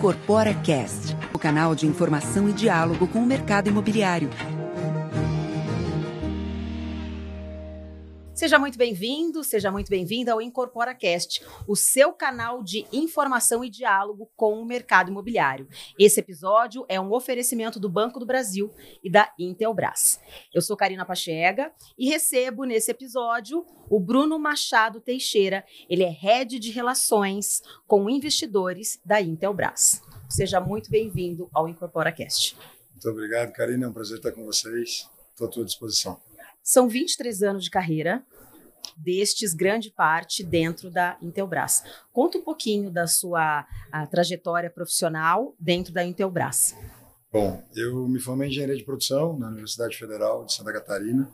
Incorpora Cast, o canal de informação e diálogo com o mercado imobiliário. Seja muito bem-vindo, seja muito bem-vinda ao IncorporaCast, o seu canal de informação e diálogo com o mercado imobiliário. Esse episódio é um oferecimento do Banco do Brasil e da Intelbras. Eu sou Karina Pachega e recebo nesse episódio o Bruno Machado Teixeira. Ele é head de relações com investidores da Intelbras. Seja muito bem-vindo ao IncorporaCast. Muito obrigado, Karina. É um prazer estar com vocês. Estou à tua disposição. São 23 anos de carreira, destes grande parte dentro da Intelbras. Conta um pouquinho da sua trajetória profissional dentro da Intelbras. Bom, eu me formei em engenharia de produção na Universidade Federal de Santa Catarina.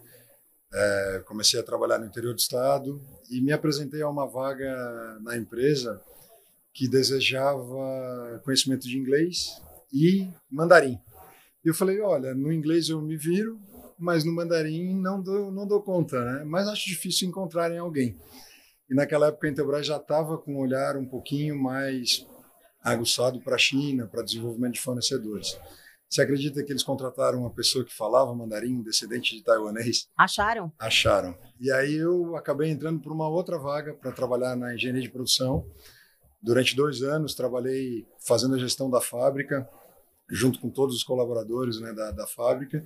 É, comecei a trabalhar no interior do estado e me apresentei a uma vaga na empresa que desejava conhecimento de inglês e mandarim. E eu falei, olha, no inglês eu me viro, mas no mandarim não dou, não dou conta, né? Mas acho difícil encontrarem alguém. E naquela época a Intelbras já estava com um olhar um pouquinho mais aguçado para a China, para desenvolvimento de fornecedores. Você acredita que eles contrataram uma pessoa que falava mandarim, descendente de taiwanês? Acharam? Acharam. E aí eu acabei entrando por uma outra vaga para trabalhar na engenharia de produção. Durante dois anos trabalhei fazendo a gestão da fábrica, junto com todos os colaboradores né, da, da fábrica.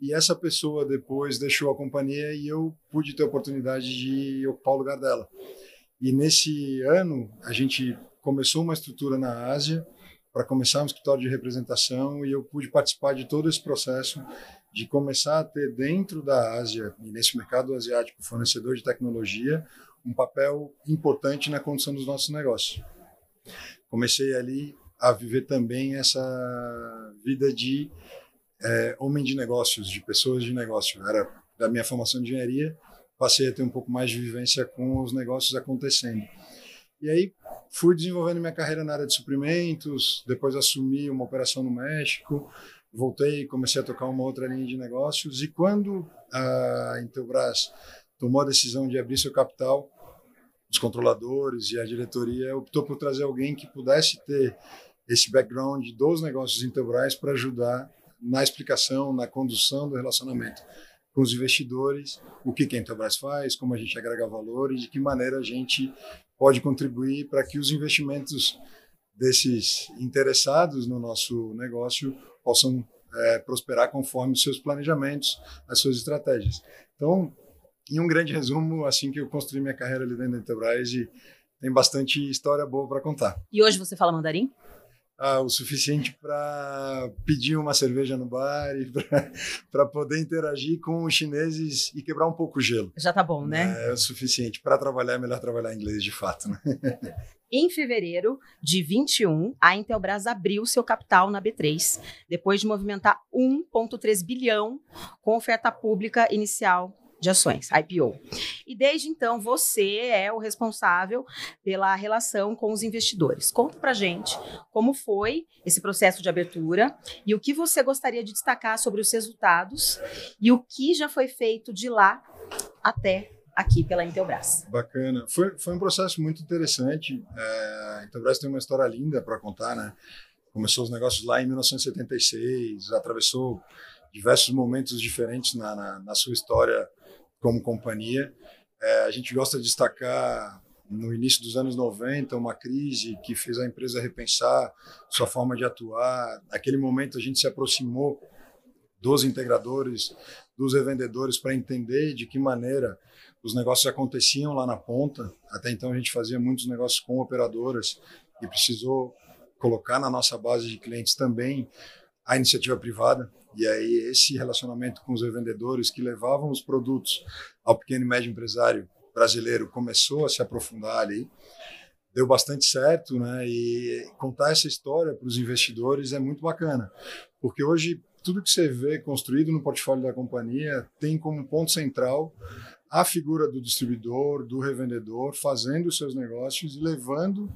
E essa pessoa depois deixou a companhia e eu pude ter a oportunidade de ocupar o lugar dela. E nesse ano, a gente começou uma estrutura na Ásia para começar um escritório de representação e eu pude participar de todo esse processo de começar a ter dentro da Ásia e nesse mercado asiático fornecedor de tecnologia um papel importante na condução dos nossos negócios. Comecei ali a viver também essa vida de é, homem de negócios, de pessoas de negócio. Era da minha formação de engenharia, passei a ter um pouco mais de vivência com os negócios acontecendo. E aí fui desenvolvendo minha carreira na área de suprimentos, depois assumi uma operação no México, voltei, comecei a tocar uma outra linha de negócios e quando a Intelbras tomou a decisão de abrir seu capital, os controladores e a diretoria optou por trazer alguém que pudesse ter esse background dos negócios Intelbras para ajudar na explicação, na condução do relacionamento com os investidores, o que a Intelbras faz, como a gente agrega valor e de que maneira a gente pode contribuir para que os investimentos desses interessados no nosso negócio possam é, prosperar conforme os seus planejamentos, as suas estratégias. Então, em um grande resumo, assim que eu construí minha carreira ali dentro da Intelbras tem bastante história boa para contar. E hoje você fala mandarim? Ah, o suficiente para pedir uma cerveja no bar e para poder interagir com os chineses e quebrar um pouco o gelo. Já tá bom, né? É, é o suficiente. Para trabalhar, é melhor trabalhar em inglês, de fato. Né? Em fevereiro de 21, a Intelbras abriu seu capital na B3, depois de movimentar 1,3 bilhão com oferta pública inicial de ações, IPO. E desde então você é o responsável pela relação com os investidores. Conta pra gente como foi esse processo de abertura e o que você gostaria de destacar sobre os resultados e o que já foi feito de lá até aqui pela Intelbras. Bacana. Foi, foi um processo muito interessante. É, a Intelbras tem uma história linda para contar, né? Começou os negócios lá em 1976, atravessou diversos momentos diferentes na, na, na sua história como companhia. É, a gente gosta de destacar no início dos anos 90 uma crise que fez a empresa repensar sua forma de atuar. Naquele momento a gente se aproximou dos integradores, dos revendedores para entender de que maneira os negócios aconteciam lá na ponta. Até então a gente fazia muitos negócios com operadoras e precisou colocar na nossa base de clientes também a iniciativa privada. E aí esse relacionamento com os revendedores que levavam os produtos ao pequeno e médio empresário brasileiro começou a se aprofundar ali. Deu bastante certo, né? E contar essa história para os investidores é muito bacana, porque hoje tudo que você vê construído no portfólio da companhia tem como ponto central a figura do distribuidor, do revendedor, fazendo os seus negócios e levando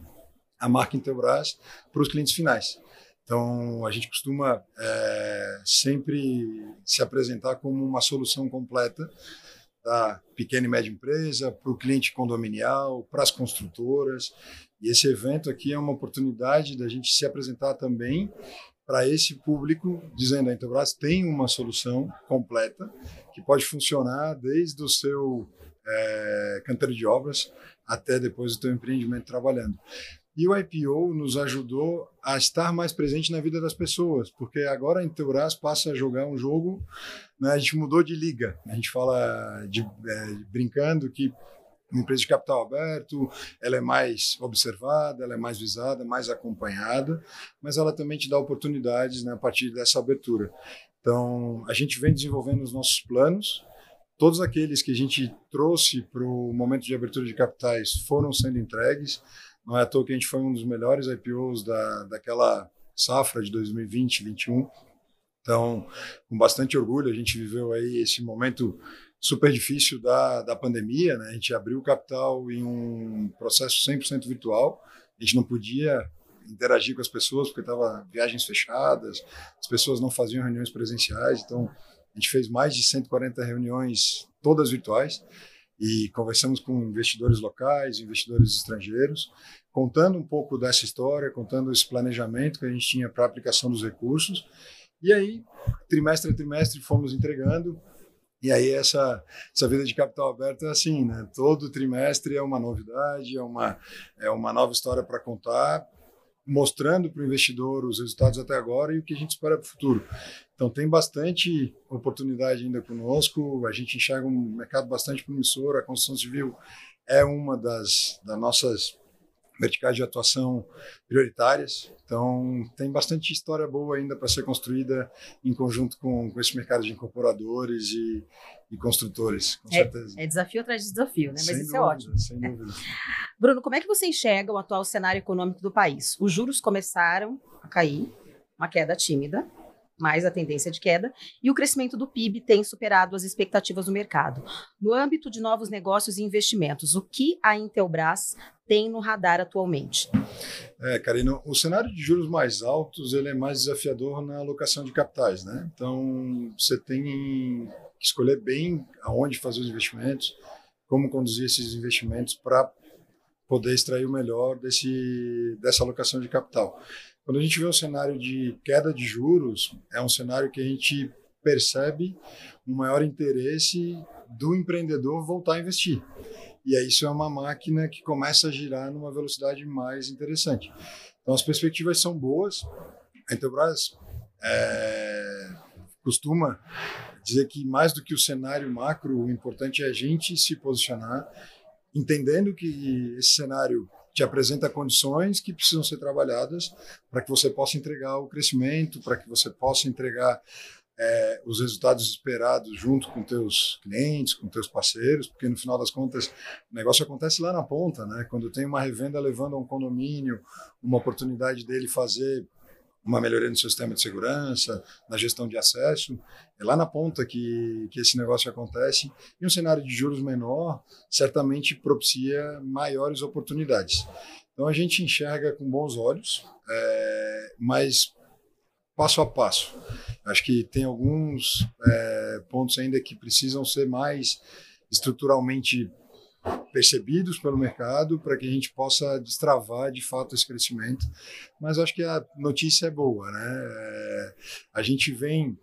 a marca Intelbras para os clientes finais. Então, a gente costuma é, sempre se apresentar como uma solução completa da pequena e média empresa, para o cliente condominial, para as construtoras. E esse evento aqui é uma oportunidade da gente se apresentar também para esse público, dizendo a Intelbras tem uma solução completa que pode funcionar desde o seu é, canteiro de obras até depois do teu empreendimento trabalhando. E o IPO nos ajudou a estar mais presente na vida das pessoas, porque agora a Intelbras passa a jogar um jogo, né, a gente mudou de liga. A gente fala de, é, brincando que uma empresa de capital aberto, ela é mais observada, ela é mais visada, mais acompanhada, mas ela também te dá oportunidades né, a partir dessa abertura. Então, a gente vem desenvolvendo os nossos planos, todos aqueles que a gente trouxe para o momento de abertura de capitais foram sendo entregues, não é à toa que a gente foi um dos melhores IPOs da, daquela safra de 2020, 2021. Então, com bastante orgulho, a gente viveu aí esse momento super difícil da, da pandemia. Né? A gente abriu o capital em um processo 100% virtual. A gente não podia interagir com as pessoas porque estava viagens fechadas, as pessoas não faziam reuniões presenciais. Então, a gente fez mais de 140 reuniões, todas virtuais e conversamos com investidores locais, investidores estrangeiros, contando um pouco dessa história, contando esse planejamento que a gente tinha para a aplicação dos recursos. E aí, trimestre a trimestre, fomos entregando. E aí essa essa vida de capital aberto é assim, né? Todo trimestre é uma novidade, é uma é uma nova história para contar mostrando para o investidor os resultados até agora e o que a gente espera para o futuro. Então, tem bastante oportunidade ainda conosco, a gente enxerga um mercado bastante promissor, a construção civil é uma das, das nossas verticais de atuação prioritárias. Então, tem bastante história boa ainda para ser construída em conjunto com, com esse mercado de incorporadores e, e construtores, com é, certeza. É desafio atrás de desafio, né? Mas sem isso dúvida, é ótimo. Sem dúvida. Bruno, como é que você enxerga o atual cenário econômico do país? Os juros começaram a cair, uma queda tímida, mais a tendência de queda, e o crescimento do PIB tem superado as expectativas do mercado. No âmbito de novos negócios e investimentos, o que a Intelbras tem no radar atualmente? É, Karina, o cenário de juros mais altos ele é mais desafiador na alocação de capitais, né? Então, você tem que escolher bem aonde fazer os investimentos, como conduzir esses investimentos para poder extrair o melhor desse, dessa alocação de capital. Quando a gente vê um cenário de queda de juros, é um cenário que a gente percebe um maior interesse do empreendedor voltar a investir. E aí isso é uma máquina que começa a girar numa velocidade mais interessante. Então as perspectivas são boas. A Intelbras é, costuma dizer que mais do que o cenário macro, o importante é a gente se posicionar, entendendo que esse cenário te apresenta condições que precisam ser trabalhadas para que você possa entregar o crescimento, para que você possa entregar é, os resultados esperados junto com teus clientes, com teus parceiros, porque no final das contas o negócio acontece lá na ponta, né? Quando tem uma revenda levando a um condomínio, uma oportunidade dele fazer uma melhoria no sistema de segurança, na gestão de acesso. É lá na ponta que, que esse negócio acontece. E um cenário de juros menor certamente propicia maiores oportunidades. Então a gente enxerga com bons olhos, é, mas passo a passo. Acho que tem alguns é, pontos ainda que precisam ser mais estruturalmente percebidos pelo mercado para que a gente possa destravar de fato esse crescimento. Mas acho que a notícia é boa, né? É, a gente vem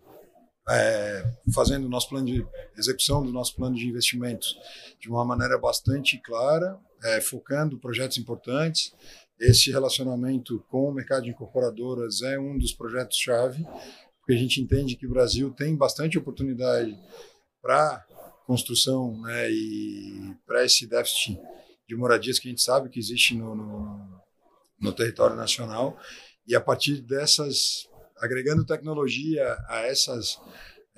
é, fazendo o nosso plano de execução do nosso plano de investimentos de uma maneira bastante clara, é, focando projetos importantes. Esse relacionamento com o mercado de incorporadoras é um dos projetos-chave, porque a gente entende que o Brasil tem bastante oportunidade para construção né, e para esse déficit de moradias que a gente sabe que existe no, no, no território nacional. E a partir dessas, agregando tecnologia a essas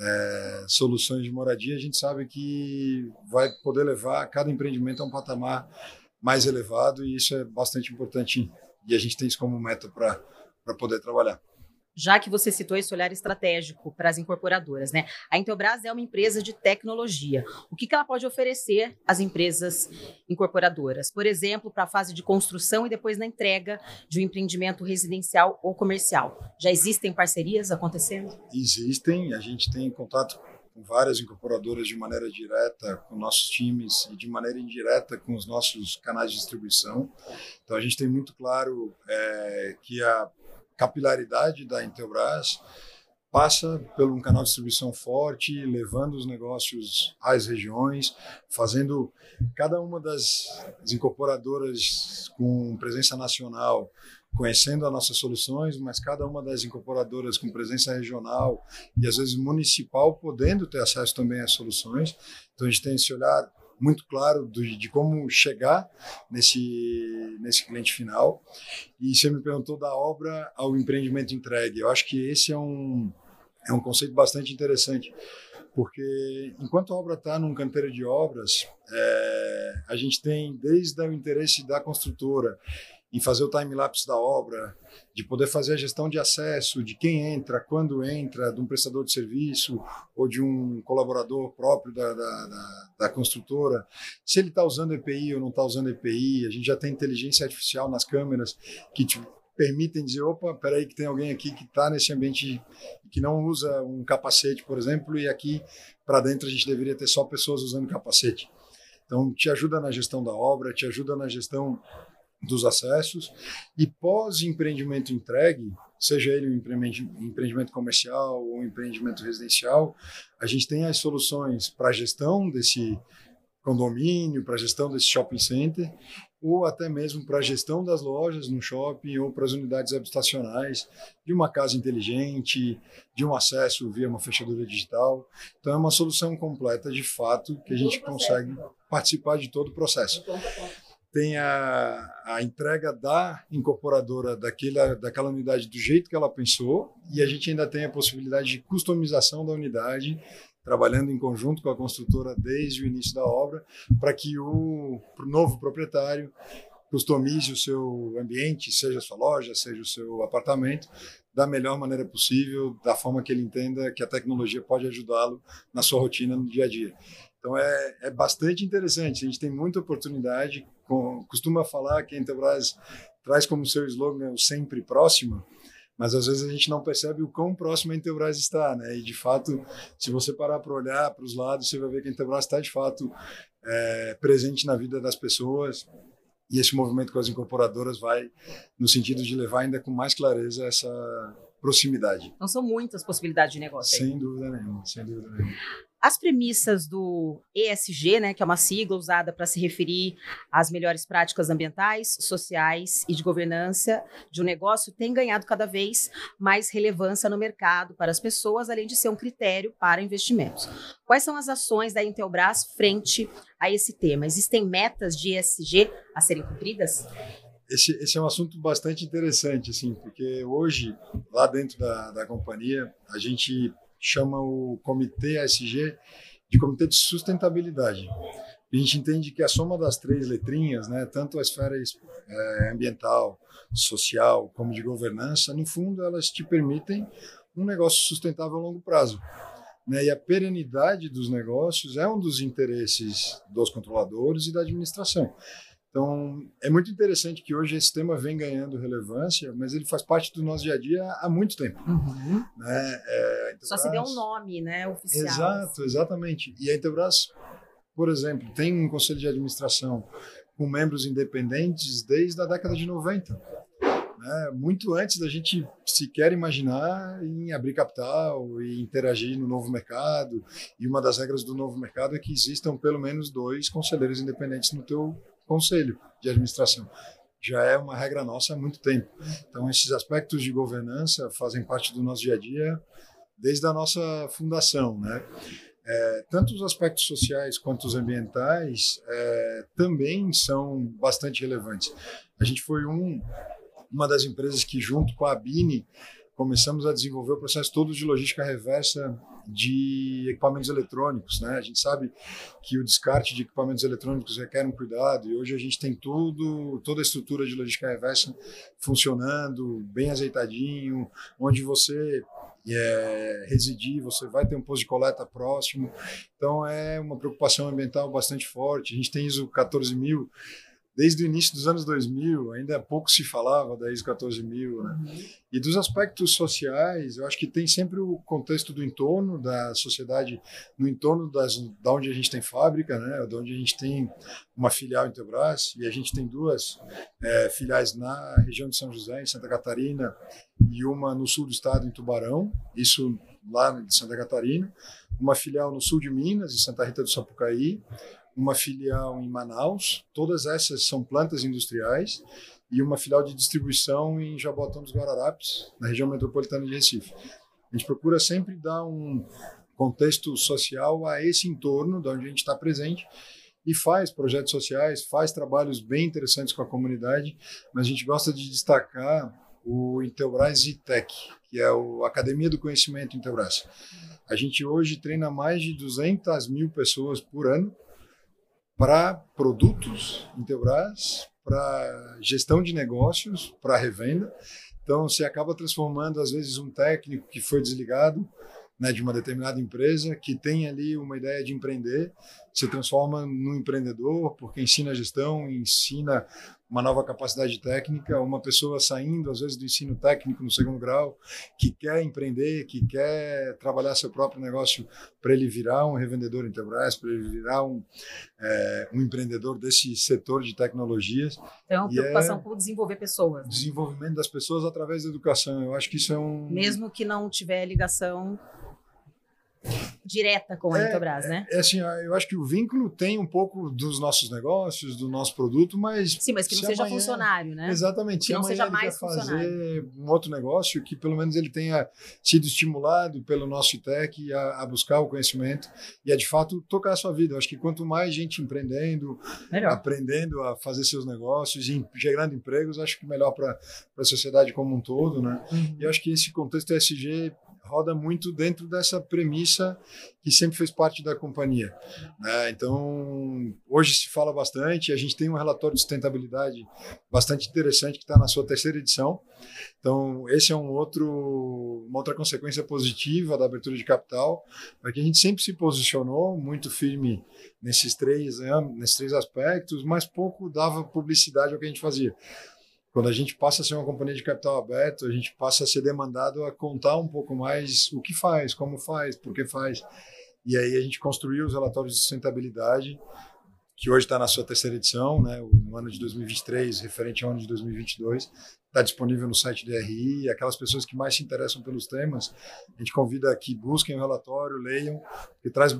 é, soluções de moradia, a gente sabe que vai poder levar cada empreendimento a um patamar mais elevado e isso é bastante importante e a gente tem isso como meta para poder trabalhar já que você citou esse olhar estratégico para as incorporadoras, né? A Intelbras é uma empresa de tecnologia. O que, que ela pode oferecer às empresas incorporadoras? Por exemplo, para a fase de construção e depois na entrega de um empreendimento residencial ou comercial. Já existem parcerias acontecendo? Existem, a gente tem contato com várias incorporadoras de maneira direta com nossos times e de maneira indireta com os nossos canais de distribuição. Então a gente tem muito claro é, que a capilaridade da Intelbras passa por um canal de distribuição forte, levando os negócios às regiões, fazendo cada uma das incorporadoras com presença nacional conhecendo as nossas soluções, mas cada uma das incorporadoras com presença regional e às vezes municipal podendo ter acesso também às soluções. Então a gente tem esse olhar muito claro de, de como chegar nesse nesse cliente final. E você me perguntou da obra ao empreendimento entregue. Eu acho que esse é um é um conceito bastante interessante, porque enquanto a obra está num canteiro de obras, é, a gente tem desde o interesse da construtora em fazer o time-lapse da obra, de poder fazer a gestão de acesso, de quem entra, quando entra, de um prestador de serviço ou de um colaborador próprio da, da, da, da construtora, se ele está usando EPI ou não está usando EPI, a gente já tem inteligência artificial nas câmeras que te permitem dizer, opa, peraí que tem alguém aqui que está nesse ambiente que não usa um capacete, por exemplo, e aqui para dentro a gente deveria ter só pessoas usando capacete. Então, te ajuda na gestão da obra, te ajuda na gestão dos acessos. E pós-empreendimento entregue, seja ele um empreendimento comercial ou um empreendimento residencial, a gente tem as soluções para a gestão desse condomínio, para a gestão desse shopping center, ou até mesmo para a gestão das lojas no shopping ou para as unidades habitacionais, de uma casa inteligente, de um acesso via uma fechadura digital. Então é uma solução completa de fato que a gente consegue participar de todo o processo tem a, a entrega da incorporadora daquela, daquela unidade do jeito que ela pensou, e a gente ainda tem a possibilidade de customização da unidade, trabalhando em conjunto com a construtora desde o início da obra, para que o novo proprietário customize o seu ambiente, seja a sua loja, seja o seu apartamento, da melhor maneira possível, da forma que ele entenda que a tecnologia pode ajudá-lo na sua rotina no dia a dia. Então é, é bastante interessante, a gente tem muita oportunidade, com, costuma falar que a Intelbras traz como seu slogan o sempre próximo, mas às vezes a gente não percebe o quão próximo a Intelbras está, né? E de fato, se você parar para olhar para os lados, você vai ver que a Intelbras está de fato é, presente na vida das pessoas. E esse movimento com as incorporadoras vai no sentido de levar ainda com mais clareza essa proximidade. Então são muitas possibilidades de negócio. Sem aí. dúvida nenhuma, sem dúvida nenhuma. As premissas do ESG, né, que é uma sigla usada para se referir às melhores práticas ambientais, sociais e de governança de um negócio, têm ganhado cada vez mais relevância no mercado para as pessoas, além de ser um critério para investimentos. Quais são as ações da Intelbras frente a esse tema? Existem metas de ESG a serem cumpridas? Esse, esse, é um assunto bastante interessante, assim, porque hoje, lá dentro da, da companhia, a gente chama o comitê ASG de comitê de sustentabilidade. A gente entende que a soma das três letrinhas, né, tanto a esfera é, ambiental, social, como de governança, no fundo elas te permitem um negócio sustentável a longo prazo. Né? E a perenidade dos negócios é um dos interesses dos controladores e da administração. Então, é muito interessante que hoje esse tema vem ganhando relevância, mas ele faz parte do nosso dia a dia há muito tempo. Uhum. Né? É, Intelbras... Só se deu um nome né, oficial. Exato, exatamente. E a Intelbras, por exemplo, tem um conselho de administração com membros independentes desde a década de 90. Né? Muito antes da gente sequer imaginar em abrir capital e interagir no novo mercado. E uma das regras do novo mercado é que existam pelo menos dois conselheiros independentes no teu conselho de administração. Já é uma regra nossa há muito tempo. Então, esses aspectos de governança fazem parte do nosso dia a dia desde a nossa fundação, né? É, tanto os aspectos sociais quanto os ambientais é, também são bastante relevantes. A gente foi um, uma das empresas que, junto com a Bini, começamos a desenvolver o processo todo de logística reversa de equipamentos eletrônicos, né? A gente sabe que o descarte de equipamentos eletrônicos requer um cuidado e hoje a gente tem tudo, toda a estrutura de logística reversa funcionando bem azeitadinho, onde você é, residir, você vai ter um posto de coleta próximo. Então é uma preocupação ambiental bastante forte. A gente tem ISO 14000 desde o início dos anos 2000, ainda pouco se falava da ISO 14000, né? Uhum. E dos aspectos sociais, eu acho que tem sempre o contexto do entorno da sociedade, no entorno das, da onde a gente tem fábrica, né? Da onde a gente tem uma filial Intelbras, e a gente tem duas é, filiais na região de São José, em Santa Catarina, e uma no sul do estado, em Tubarão, isso lá de Santa Catarina, uma filial no sul de Minas, em Santa Rita do Sapucaí, uma filial em Manaus, todas essas são plantas industriais, e uma filial de distribuição em Jabotão dos Guararapes, na região metropolitana de Recife. A gente procura sempre dar um contexto social a esse entorno de onde a gente está presente e faz projetos sociais, faz trabalhos bem interessantes com a comunidade, mas a gente gosta de destacar o Intelbras ITEC, que é a Academia do Conhecimento Intelbras. A gente hoje treina mais de 200 mil pessoas por ano para produtos Intelbras, para gestão de negócios, para revenda. Então, você acaba transformando, às vezes, um técnico que foi desligado né, de uma determinada empresa, que tem ali uma ideia de empreender, se transforma num empreendedor, porque ensina gestão, ensina uma nova capacidade técnica, uma pessoa saindo às vezes do ensino técnico no segundo grau, que quer empreender, que quer trabalhar seu próprio negócio para ele virar um revendedor Intelbras, para ele virar um, é, um empreendedor desse setor de tecnologias. Então, é preocupação é por desenvolver pessoas. Né? Desenvolvimento das pessoas através da educação. Eu acho que isso é um. Mesmo que não tiver ligação direta com a é, Intelbras, né? É, é, assim, eu acho que o vínculo tem um pouco dos nossos negócios, do nosso produto, mas sim, mas que não seja amanhã, funcionário, né? Exatamente. Que não seja mais fazer um outro negócio que pelo menos ele tenha sido estimulado pelo nosso ITEC a, a buscar o conhecimento e a de fato tocar a sua vida. Eu acho que quanto mais gente empreendendo, melhor. aprendendo a fazer seus negócios e gerando empregos, acho que melhor para a sociedade como um todo, né? Uhum. E acho que esse contexto ESG roda muito dentro dessa premissa que sempre fez parte da companhia. Né? Então, hoje se fala bastante, a gente tem um relatório de sustentabilidade bastante interessante que está na sua terceira edição. Então, esse é um outro, uma outra consequência positiva da abertura de capital, porque a gente sempre se posicionou muito firme nesses três, nesses três aspectos, mas pouco dava publicidade ao que a gente fazia. Quando a gente passa a ser uma companhia de capital aberto, a gente passa a ser demandado a contar um pouco mais o que faz, como faz, por que faz. E aí a gente construiu os relatórios de sustentabilidade, que hoje está na sua terceira edição, né, no ano de 2023, referente ao ano de 2022. Está disponível no site do RI. Aquelas pessoas que mais se interessam pelos temas, a gente convida que busquem o relatório, leiam, que traz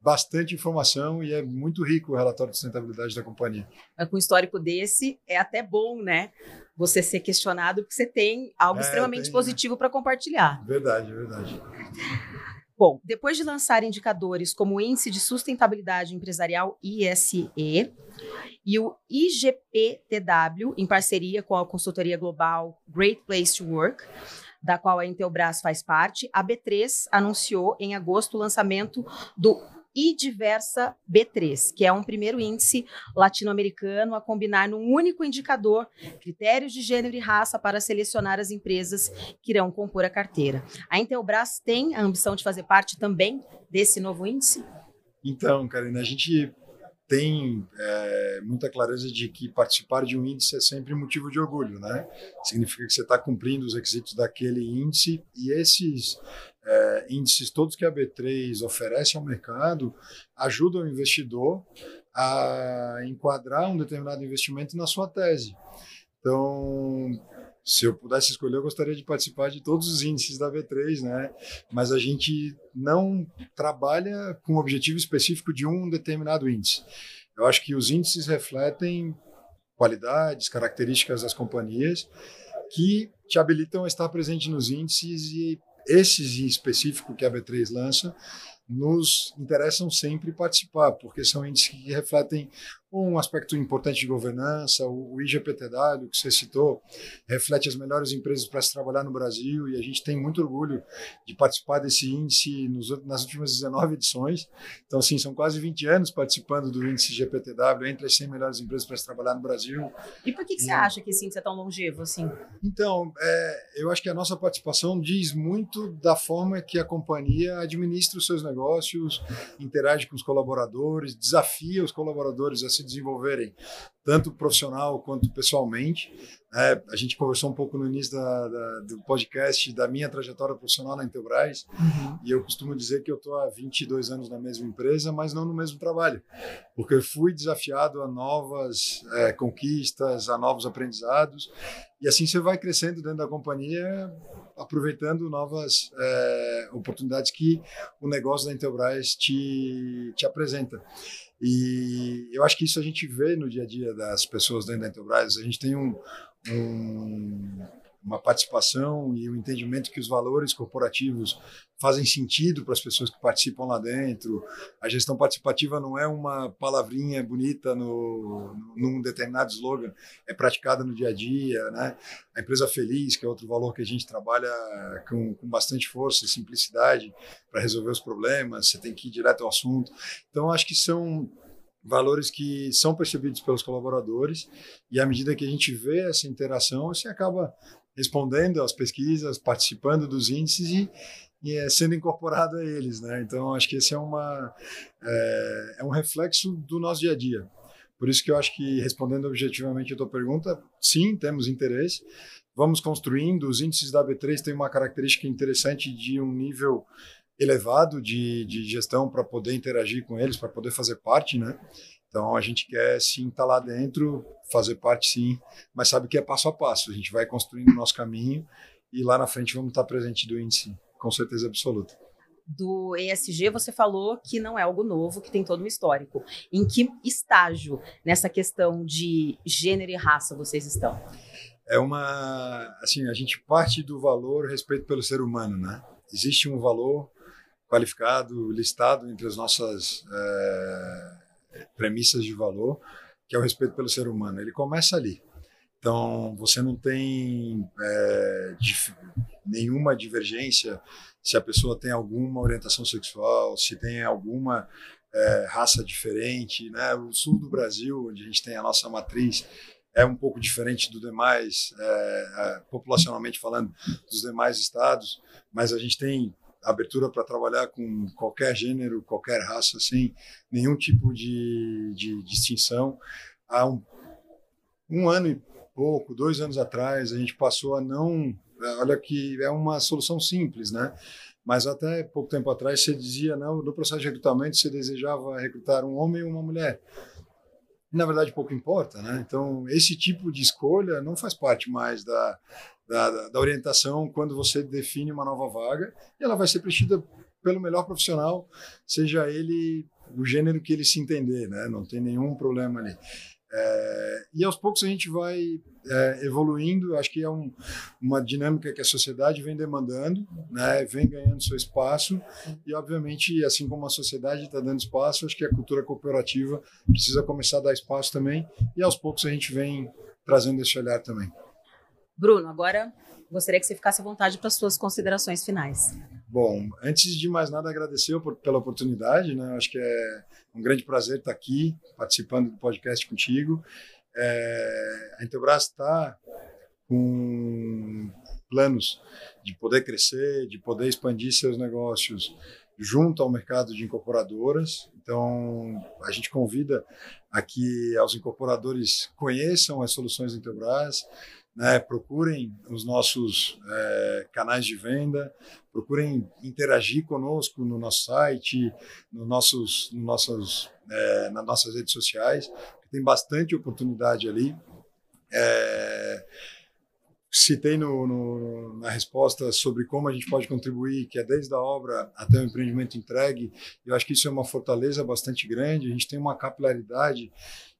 bastante informação e é muito rico o relatório de sustentabilidade da companhia. Com um histórico desse, é até bom, né? Você ser questionado, porque você tem algo é, extremamente tem, positivo né? para compartilhar. Verdade, verdade. Bom, depois de lançar indicadores como o Índice de Sustentabilidade Empresarial ISE e o IGPTW, em parceria com a consultoria global Great Place to Work, da qual a Intelbras faz parte, a B3 anunciou em agosto o lançamento do e Diversa B3, que é um primeiro índice latino-americano a combinar num único indicador critérios de gênero e raça para selecionar as empresas que irão compor a carteira. A Intelbras tem a ambição de fazer parte também desse novo índice? Então, Karina, a gente tem é, muita clareza de que participar de um índice é sempre motivo de orgulho, né? Significa que você está cumprindo os requisitos daquele índice e esses é, índices todos que a B3 oferece ao mercado ajudam o investidor a enquadrar um determinado investimento na sua tese. Então, se eu pudesse escolher, eu gostaria de participar de todos os índices da B3, né? Mas a gente não trabalha com o objetivo específico de um determinado índice. Eu acho que os índices refletem qualidades, características das companhias que te habilitam a estar presente nos índices e esses em específico que a B3 lança nos interessam sempre participar, porque são índices que refletem um aspecto importante de governança, o IGPTW, que você citou, reflete as melhores empresas para se trabalhar no Brasil e a gente tem muito orgulho de participar desse índice nos, nas últimas 19 edições. Então, assim, são quase 20 anos participando do índice IGPTW, entre as 100 melhores empresas para se trabalhar no Brasil. E por que, que e... você acha que esse índice é tão longevo assim? Então, é, eu acho que a nossa participação diz muito da forma que a companhia administra os seus negócios, interage com os colaboradores, desafia os colaboradores a se desenvolverem tanto profissional quanto pessoalmente. É, a gente conversou um pouco no início da, da, do podcast da minha trajetória profissional na Intelbras uhum. e eu costumo dizer que eu estou há 22 anos na mesma empresa, mas não no mesmo trabalho, porque eu fui desafiado a novas é, conquistas, a novos aprendizados e assim você vai crescendo dentro da companhia, aproveitando novas é, oportunidades que o negócio da Intelbras te, te apresenta. E eu acho que isso a gente vê no dia a dia das pessoas dentro da Intelbras. A gente tem um, um, uma participação e um entendimento que os valores corporativos fazem sentido para as pessoas que participam lá dentro. A gestão participativa não é uma palavrinha bonita no, num determinado slogan, é praticada no dia a dia. Né? A empresa feliz, que é outro valor que a gente trabalha com, com bastante força e simplicidade para resolver os problemas, você tem que ir direto ao assunto. Então, acho que são valores que são percebidos pelos colaboradores e à medida que a gente vê essa interação, você acaba respondendo às pesquisas, participando dos índices e, e é sendo incorporado a eles, né? Então acho que esse é uma é, é, um reflexo do nosso dia a dia. Por isso que eu acho que respondendo objetivamente a tua pergunta, sim, temos interesse. Vamos construindo. Os índices da B3 têm uma característica interessante de um nível elevado de, de gestão para poder interagir com eles, para poder fazer parte, né? Então a gente quer sim estar tá lá dentro, fazer parte sim, mas sabe que é passo a passo. A gente vai construindo o nosso caminho e lá na frente vamos estar tá presente do índice, com certeza absoluta. Do ESG, você falou que não é algo novo, que tem todo um histórico. Em que estágio nessa questão de gênero e raça vocês estão? É uma. Assim, a gente parte do valor respeito pelo ser humano, né? Existe um valor qualificado, listado entre as nossas é, premissas de valor, que é o respeito pelo ser humano. Ele começa ali. Então, você não tem é, dif nenhuma divergência se a pessoa tem alguma orientação sexual, se tem alguma é, raça diferente. Né? O sul do Brasil, onde a gente tem a nossa matriz, é um pouco diferente do demais, é, populacionalmente falando, dos demais estados, mas a gente tem abertura para trabalhar com qualquer gênero, qualquer raça, sem nenhum tipo de, de distinção. Há um, um ano e pouco, dois anos atrás, a gente passou a não. Olha que é uma solução simples, né? Mas até pouco tempo atrás você dizia, não, no processo de recrutamento você desejava recrutar um homem ou uma mulher. Na verdade, pouco importa, né? Então, esse tipo de escolha não faz parte mais da, da, da, orientação quando você define uma nova vaga e ela vai ser preenchida pelo melhor profissional, seja ele o gênero que ele se entender, né? Não tem nenhum problema ali. É, e aos poucos a gente vai é, evoluindo. Acho que é um, uma dinâmica que a sociedade vem demandando, né? Vem ganhando seu espaço e, obviamente, assim como a sociedade está dando espaço, acho que a cultura cooperativa precisa começar a dar espaço também. E aos poucos a gente vem trazendo esse olhar também. Bruno, agora gostaria que você ficasse à vontade para as suas considerações finais. Bom, antes de mais nada, agradecer pela oportunidade. Né? Acho que é um grande prazer estar aqui participando do podcast contigo. É, a Intelbras está com planos de poder crescer, de poder expandir seus negócios junto ao mercado de incorporadoras. Então, a gente convida a que os incorporadores conheçam as soluções da Intelbras, né, procurem os nossos é, canais de venda, procurem interagir conosco no nosso site, no nossos, no nossos, é, nas nossas redes sociais, tem bastante oportunidade ali. É, citei no, no, na resposta sobre como a gente pode contribuir, que é desde a obra até o empreendimento entregue. Eu acho que isso é uma fortaleza bastante grande. A gente tem uma capilaridade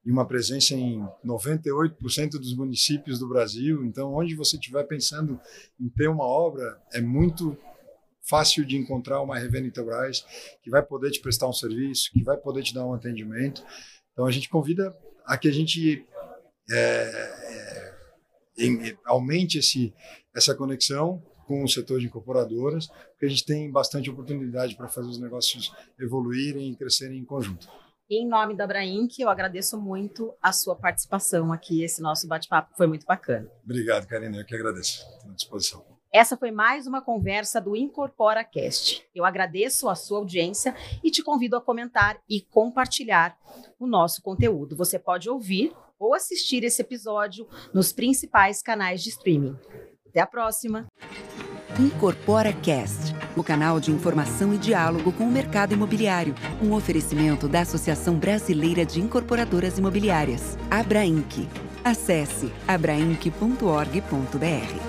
e uma presença em 98% dos municípios do Brasil. Então, onde você estiver pensando em ter uma obra, é muito fácil de encontrar uma revenda Intelbras que vai poder te prestar um serviço, que vai poder te dar um atendimento. Então, a gente convida a que a gente é, é, aumente esse, essa conexão com o setor de incorporadoras, porque a gente tem bastante oportunidade para fazer os negócios evoluírem e crescerem em conjunto. Em nome da Brainc, eu agradeço muito a sua participação aqui. Esse nosso bate-papo foi muito bacana. Obrigado, Karina. Eu que agradeço. Estou à disposição. Essa foi mais uma conversa do Incorpora Cast. Eu agradeço a sua audiência e te convido a comentar e compartilhar o nosso conteúdo. Você pode ouvir ou assistir esse episódio nos principais canais de streaming. Até a próxima! Incorpora Cast, o canal de informação e diálogo com o mercado imobiliário. Um oferecimento da Associação Brasileira de Incorporadoras Imobiliárias, Abrainc. Acesse abrainc.org.br.